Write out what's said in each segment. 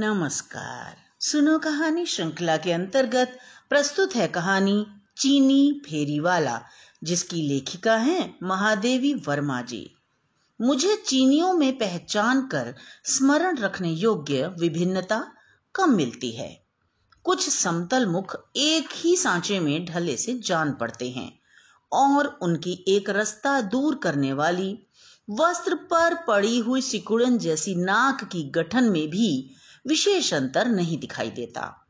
नमस्कार। सुनो कहानी श्रृंखला के अंतर्गत प्रस्तुत है कहानी चीनी फेरी वाला, जिसकी लेखिका है महादेवी वर्मा जी। मुझे चीनियों में पहचान कर स्मरण रखने योग्य विभिन्नता कम मिलती है। कुछ समतल मुख एक ही सांचे में ढले से जान पड़ते हैं, और उनकी एक रास्ता दूर करने वाली वस्त्र पर पड़ी हुई सिकुड़न जैसी नाक की गठन में भी विशेष अंतर नहीं दिखाई देता।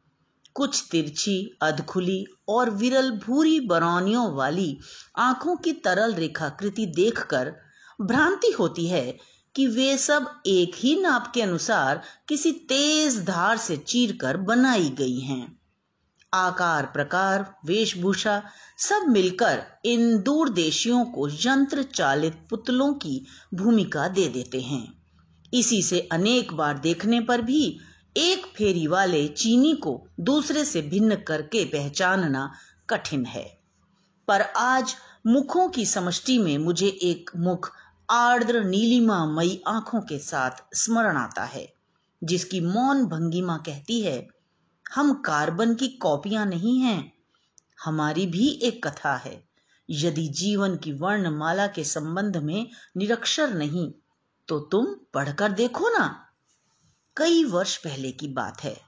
कुछ तिरछी, अधखुली और विरल भूरी बरौनियों वाली आँखों की तरल रेखाकृति देखकर भ्रांति होती है कि वे सब एक ही नाप के अनुसार किसी तेज धार से चीरकर बनाई गई हैं। आकार, प्रकार, वेशभूषा सब मिलकर इन दूरदेशियों को यंत्र चालित पुतलों की भूमिका दे देते हैं। इसी से अनेक बार देखने पर भी एक फेरी वाले चीनी को दूसरे से भिन्न करके पहचानना कठिन है। पर आज मुखों की समष्टि में मुझे एक मुख आर्द्र नीलिमा मई आँखों के साथ स्मरण आता है, जिसकी मौन भंगिमा कहती है, हम कार्बन की कॉपियाँ नहीं हैं, हमारी भी एक कथा है। यदि जीवन की वर्णमाला के संबंध में निरक्षर नहीं तो तुम पढ़कर देखो ना। कई वर्ष पहले की बात है।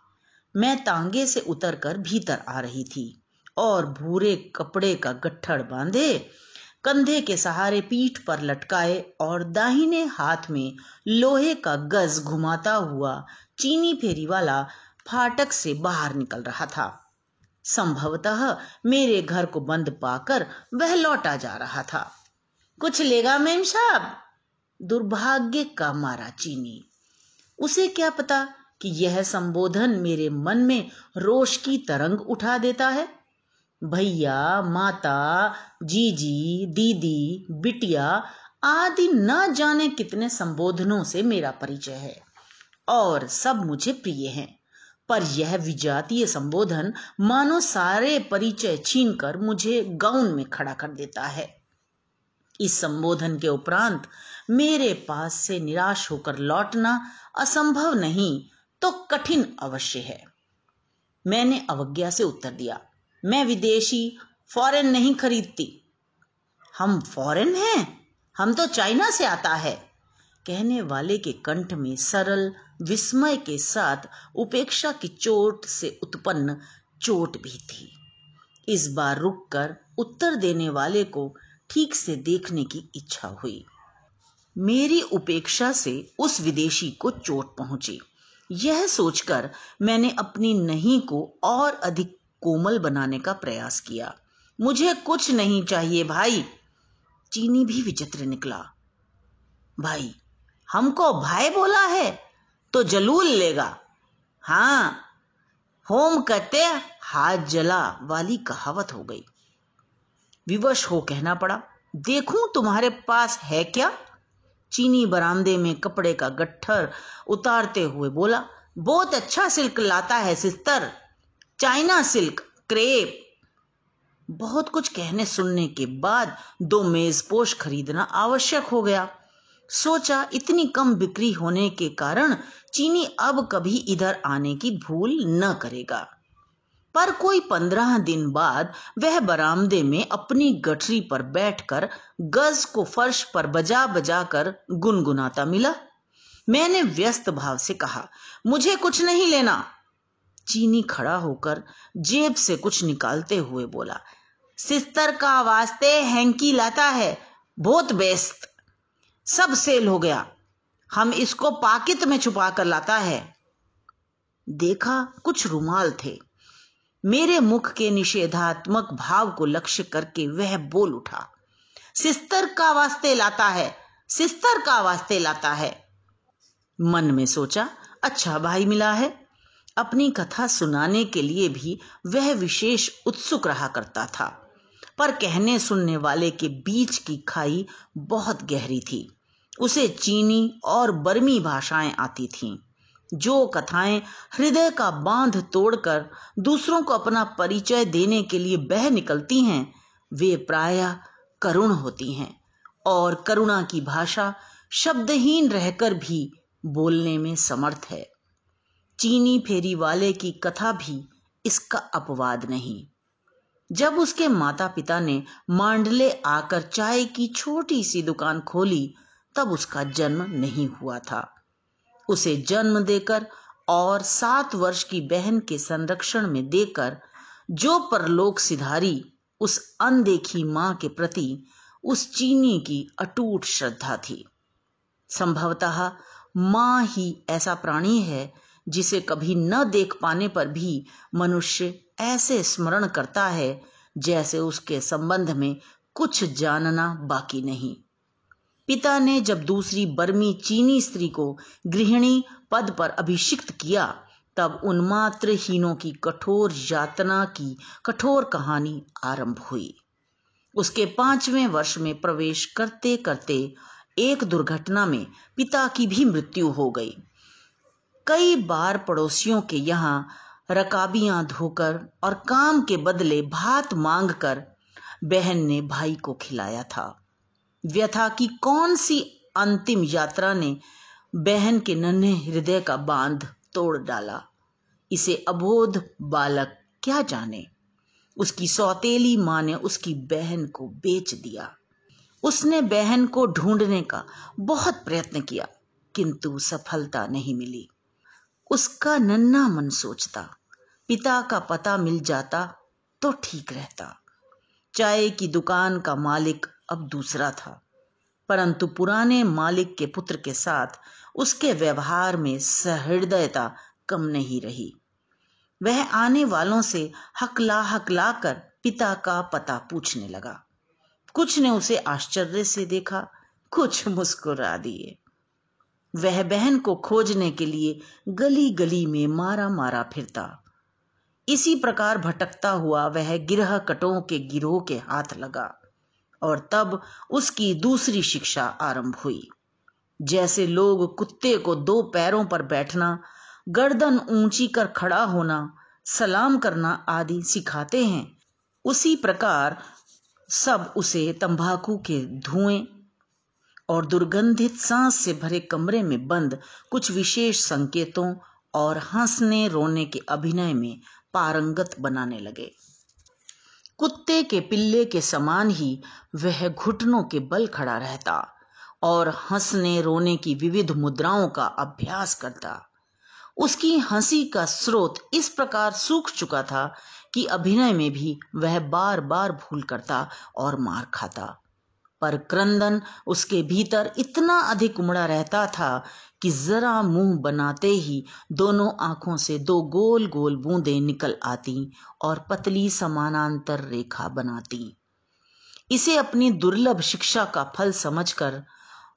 मैं तांगे से उतरकर भीतर आ रही थी और भूरे कपड़े का गट्ठड़ बांधे, कंधे के सहारे पीठ पर लटकाए और दाहिने हाथ में लोहे का गज घुमाता हुआ चीनी फेरी वाला फाटक से बाहर निकल रहा था। संभवतः मेरे घर को बंद पाकर वह लौटा जा रहा था। कुछ लेगा मेम साहब? दुर्भाग्य का मारा चीनी। उसे क्या पता कि यह संबोधन मेरे मन में रोष की तरंग उठा देता है? भैया, माता, जीजी, दीदी, बिटिया आदि न जाने कितने संबोधनों से मेरा परिचय है और सब मुझे प्रिय हैं। पर यह विजातीय संबोधन मानो सारे परिचय छीनकर मुझे गाउन में खड़ा कर देता है। इस संबोधन के उपरांत मेरे पास से निराश होकर लौटना असंभव नहीं तो कठिन अवश्य है। मैंने अवज्ञा से उत्तर दिया, मैं विदेशी, फॉरेन नहीं खरीदती। हम फॉरेन हैं? हम तो चाइना से आता है। कहने वाले के कंठ में सरल विस्मय के साथ उपेक्षा की चोट से उत्पन्न चोट भी थी। इस बार रुककर उत्तर देने वाले को ठीक से देखने की इच्छा हुई। मेरी उपेक्षा से उस विदेशी को चोट पहुँची। यह सोचकर मैंने अपनी नहीं को और अधिक कोमल बनाने का प्रयास किया। मुझे कुछ नहीं चाहिए भाई। चीनी भी विचित्र निकला। भाई, हमको भाई बोला है तो जलूल लेगा। हाँ होम कहते हाथ जला वाली कहावत हो गई। विवश हो कहना पड़ा। देखूँ तुम्हारे पास है क्या? चीनी बरामदे में कपड़े का गट्ठर उतारते हुए बोला, बहुत अच्छा सिल्क लाता है सिस्टर। China silk, crepe. बहुत कुछ कहने सुनने के बाद दो मेजपोश खरीदना आवश्यक हो गया। सोचा इतनी कम बिक्री होने के कारण चीनी अब कभी इधर आने की भूल न करेगा। पर कोई पंद्रह दिन बाद वह बरामदे में अपनी गठरी पर बैठकर गज को फर्श पर बजा बजा कर गुनगुनाता मिला। मैंने व्यस्त भाव से कहा, मुझे कुछ नहीं लेना। चीनी खड़ा होकर जेब से कुछ निकालते हुए बोला, सिस्तर का वास्ते हैंकी लाता है, बहुत बेस्त सब सेल हो गया, हम इसको पाकित में छुपा कर लाता है। देखा कुछ रुमाल थे। मेरे मुख के निषेधात्मक भाव को लक्ष्य करके वह बोल उठा, सिस्तर का वास्ते लाता है, सिस्तर का वास्ते लाता है। मन में सोचा अच्छा भाई मिला है। अपनी कथा सुनाने के लिए भी वह विशेष उत्सुक रहा करता था, पर कहने सुनने वाले के बीच की खाई बहुत गहरी थी, उसे चीनी और बर्मी भाषाएँ आती थीं। जो कथाएँ हृदय का बाँध तोड़कर दूसरों को अपना परिचय देने के लिए बह निकलती हैं, वे प्रायः करुण होती हैं। और करुणा की भाषा शब्दहीन रहकर भी बोलने में समर्थ है। चीनी फेरी वाले की कथा भी इसका अपवाद नहीं। जब उसके माता पिता ने मांडले आकर चाय की छोटी सी दुकान खोली, तब उसका जन्म नहीं हुआ था। उसे जन्म देकर और सात वर्ष की बहन के संरक्षण में देकर जो परलोक सिधारी उस अनदेखी माँ के प्रति उस चीनी की अटूट श्रद्धा थी। संभवतः माँ ही ऐसा प्राणी है जिसे कभी न देख पाने पर भी मनुष्य ऐसे स्मरण करता है जैसे उसके संबंध में कुछ जानना बाकी नहीं। पिता ने जब दूसरी बर्मी चीनी स्त्री को गृहिणी पद पर अभिषिक्त किया, तब उन्मात्र हीनों की कठोर यातना की कठोर कहानी आरंभ हुई। उसके पाँचवें वर्ष में प्रवेश करते करते एक दुर्घटना में पिता की भी मृत्यु हो गई। कई बार पड़ोसियों के यहाँ रकाबियाँ धोकर और काम के बदले भात मांगकर बहन ने भाई को खिलाया था। व्यथा की कौन सी अंतिम यात्रा ने बहन के नन्हे हृदय का बाँध तोड़ डाला? इसे अबोध बालक क्या जाने? उसकी सौतेली माँ ने उसकी बहन को बेच दिया। उसने बहन को ढूँढने का बहुत प्रयत्न किया, किंतु सफलता नहीं मिली। उसका नन्ना मन सोचता, पिता का पता मिल जाता तो ठीक रहता। चाय की दुकान का मालिक अब दूसरा था। परंतु पुराने मालिक के पुत्र के साथ उसके व्यवहार में सहृदयता कम नहीं रही। वह आने वालों से हकला हकला कर पिता का पता पूछने लगा। कुछ ने उसे आश्चर्य से देखा, कुछ मुस्कुरा दिए। वह बहन को खोजने के लिए गली गली में मारा मारा फिरता। इसी प्रकार भटकता हुआ वह गिरह कटों के गिरोह के हाथ लगा। और तब उसकी दूसरी शिक्षा आरंभ हुई। जैसे लोग कुत्ते को दो पैरों पर बैठना, गर्दन ऊँची कर खड़ा होना, सलाम करना आदि सिखाते हैं, उसी प्रकार सब उसे तंबाकू के धुएँ और दुर्गंधित सांस से भरे कमरे में बंद कुछ विशेष संकेतों और हंसने रोने के अभिनय में पारंगत बनाने लगे। कुत्ते के पिल्ले के समान ही वह घुटनों के बल खड़ा रहता और हंसने रोने की विविध मुद्राओं का अभ्यास करता। उसकी हँसी का स्रोत इस प्रकार सूख चुका था कि अभिनय में भी वह बार बार भूल करता और मार खाता। पर क्रंदन उसके भीतर इतना अधिक उमड़ा रहता था कि जरा मुँह बनाते ही दोनों आँखों से दो गोल गोल बूंदें निकल आती और पतली समानांतर रेखा बनाती। इसे अपनी दुर्लभ शिक्षा का फल समझकर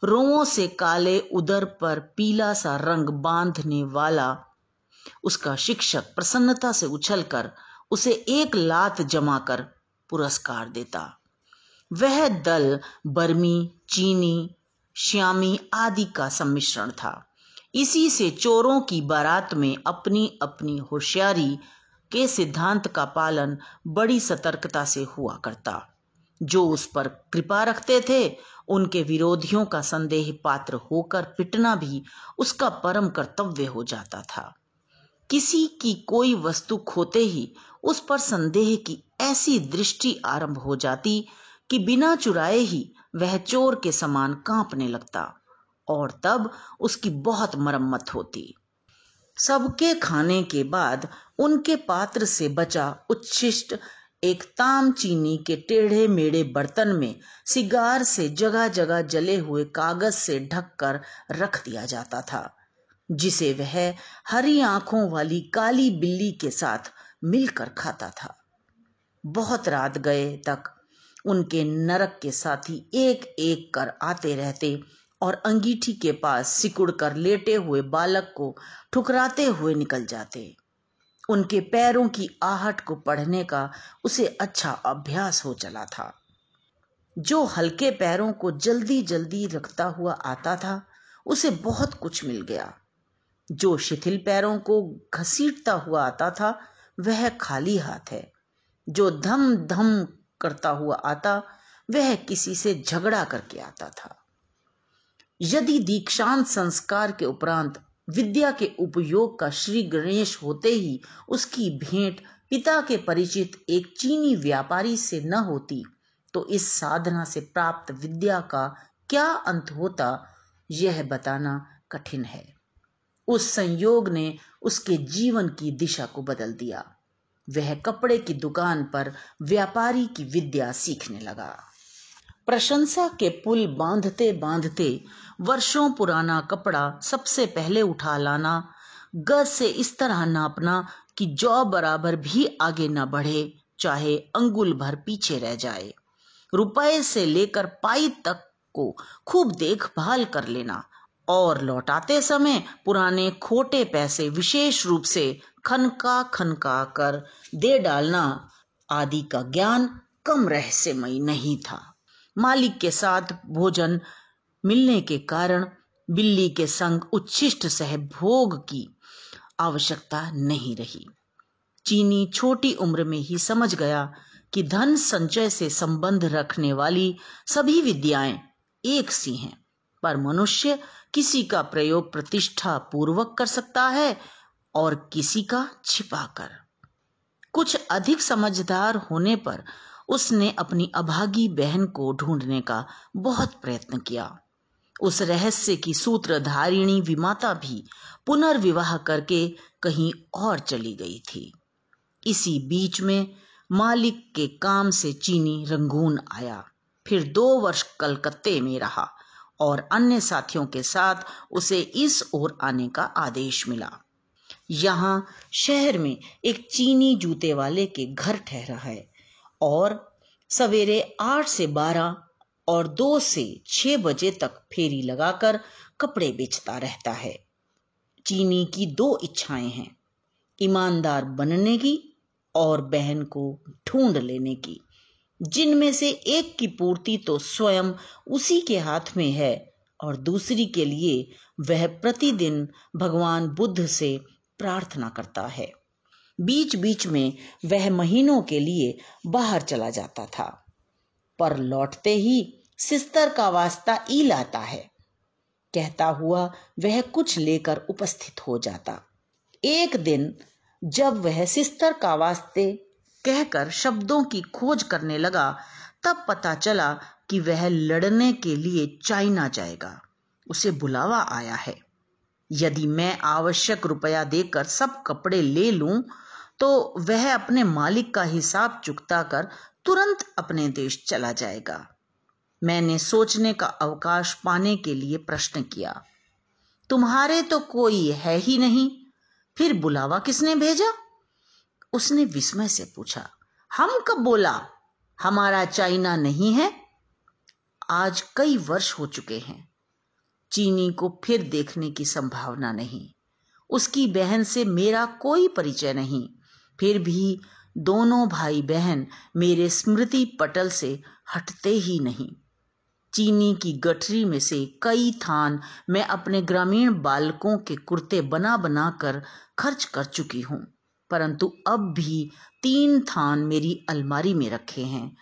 रोओं से काले उदर पर पीला सा रंग बांधने वाला उसका शिक्षक प्रसन्नता से उछलकर उसे एक लात जमाकर पुरस्कार देता। वह दल बर्मी, चीनी, श्यामी आदि का सम्मिश्रण था। इसी से चोरों की बारात में अपनी अपनी होशियारी के सिद्धांत का पालन बड़ी सतर्कता से हुआ करता। जो उस पर कृपा रखते थे, उनके विरोधियों का संदेह पात्र होकर पिटना भी उसका परम कर्तव्य हो जाता था। किसी की कोई वस्तु खोते ही उस पर संदेह की ऐसी दृष्टि आरंभ हो जाती कि बिना चुराए ही वह चोर के समान कांपने लगता और तब उसकी बहुत मरम्मत होती। सबके खाने के बाद उनके पात्र से बचा उच्छिष्ट एक ताम चीनी के टेढ़े मेढ़े बर्तन में सिगार से जगह जगह जले हुए कागज़ से ढककर रख दिया जाता था, जिसे वह हरी आँखों वाली काली बिल्ली के साथ मिलकर खाता था। बहुत रात गए तक उनके नरक के साथी एक एक कर आते रहते और अंगीठी के पास सिकुड़ कर लेटे हुए बालक को ठुकराते हुए निकल जाते। उनके पैरों की आहट को पढ़ने का उसे अच्छा अभ्यास हो चला था। जो हल्के पैरों को जल्दी जल्दी रखता हुआ आता था, उसे बहुत कुछ मिल गया। जो शिथिल पैरों को घसीटता हुआ आता था, वह खाली हाथ है। जो धम धम करता हुआ आता, वह किसी से झगड़ा करके आता था। यदि दीक्षांत संस्कार के उपरांत विद्या के उपयोग का श्री गणेश होते ही उसकी भेंट पिता के परिचित एक चीनी व्यापारी से न होती तो इस साधना से प्राप्त विद्या का क्या अंत होता, यह बताना कठिन है। उस संयोग ने उसके जीवन की दिशा को बदल दिया। वह कपड़े की दुकान पर व्यापारी की विद्या सीखने लगा। प्रशंसा के पुल बांधते बांधते वर्षों पुराना कपड़ा सबसे पहले उठा लाना गज से इस तरह नापना कि जौ बराबर भी आगे न बढ़े, चाहे अंगुल भर पीछे रह जाए। रुपए से लेकर पाई तक को खूब देखभाल कर लेना और लौटाते समय पुराने खोटे पैसे विशेष रूप से खनका खनका कर दे डालना आदि का ज्ञान कम रहस्यमय नहीं था। मालिक के साथ भोजन मिलने के कारण बिल्ली के संग उच्छिष्ट सह भोग की आवश्यकता नहीं रही। चीनी छोटी उम्र में ही समझ गया कि धन संचय से संबंध रखने वाली सभी विद्याएँ एक सी हैं, पर मनुष्य किसी का प्रयोग प्रतिष्ठा पूर्वक कर सकता है और किसी का छिपाकर। कुछ अधिक समझदार होने पर उसने अपनी अभागी बहन को ढूँढने का बहुत प्रयत्न किया। उस रहस्य की सूत्रधारिणी विमाता भी पुनर्विवाह करके कहीं और चली गई थी। इसी बीच में मालिक के काम से चीनी रंगून आया। फिर दो वर्ष कलकत्ते में रहा और अन्य साथियों के साथ उसे इस ओर आने का आदेश मिला। यहाँ शहर में एक चीनी जूते वाले के घर ठहरा है और सवेरे आठ से बारह और दो से छह बजे तक फेरी लगाकर कपड़े बेचता रहता है। चीनी की दो इच्छाएँ हैं, ईमानदार बनने की और बहन को ढूंढ लेने की। जिनमें से एक की पूर्ति तो स्वयं उसी के हाथ में है और दूसरी के लिए वह प्रतिदिन भगवान बुद्ध से प्रार्थना करता है। बीच बीच में वह महीनों के लिए बाहर चला जाता था। पर लौटते ही सिस्तर का वास्ता ई लाता है। कहता हुआ वह कुछ लेकर उपस्थित हो जाता। एक दिन जब वह सिस्तर का वास्ते कहकर शब्दों की खोज करने लगा, तब पता चला कि वह लड़ने के लिए चाइना जाएगा। उसे बुलावा आया है। यदि मैं आवश्यक रुपया देकर सब कपड़े ले लूँ तो वह अपने मालिक का हिसाब चुकता कर तुरंत अपने देश चला जाएगा। मैंने सोचने का अवकाश पाने के लिए प्रश्न किया। तुम्हारे तो कोई है ही नहीं, फिर बुलावा किसने भेजा? उसने विस्मय से पूछा। हम कब बोला? हमारा चाइना नहीं है? आज कई वर्ष हो चुके हैं। चीनी को फिर देखने की संभावना नहीं। उसकी बहन से मेरा कोई परिचय नहीं। फिर भी दोनों भाई बहन मेरे स्मृति पटल से हटते ही नहीं। चीनी की गठरी में से कई थान मैं अपने ग्रामीण बालकों के कुर्ते बना बना कर खर्च कर चुकी हूँ। परंतु अब भी तीन थान मेरी अलमारी में रखे हैं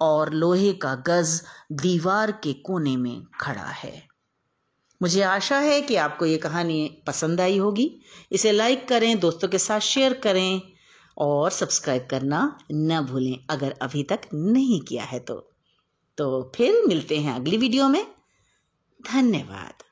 और लोहे का गज दीवार के कोने में खड़ा है। मुझे आशा है कि आपको ये कहानी पसंद आई होगी। इसे लाइक करें, दोस्तों के साथ शेयर करें और सब्सक्राइब करना न भूलें, अगर अभी तक नहीं किया है तो। तो फिर मिलते हैं अगली वीडियो में। धन्यवाद।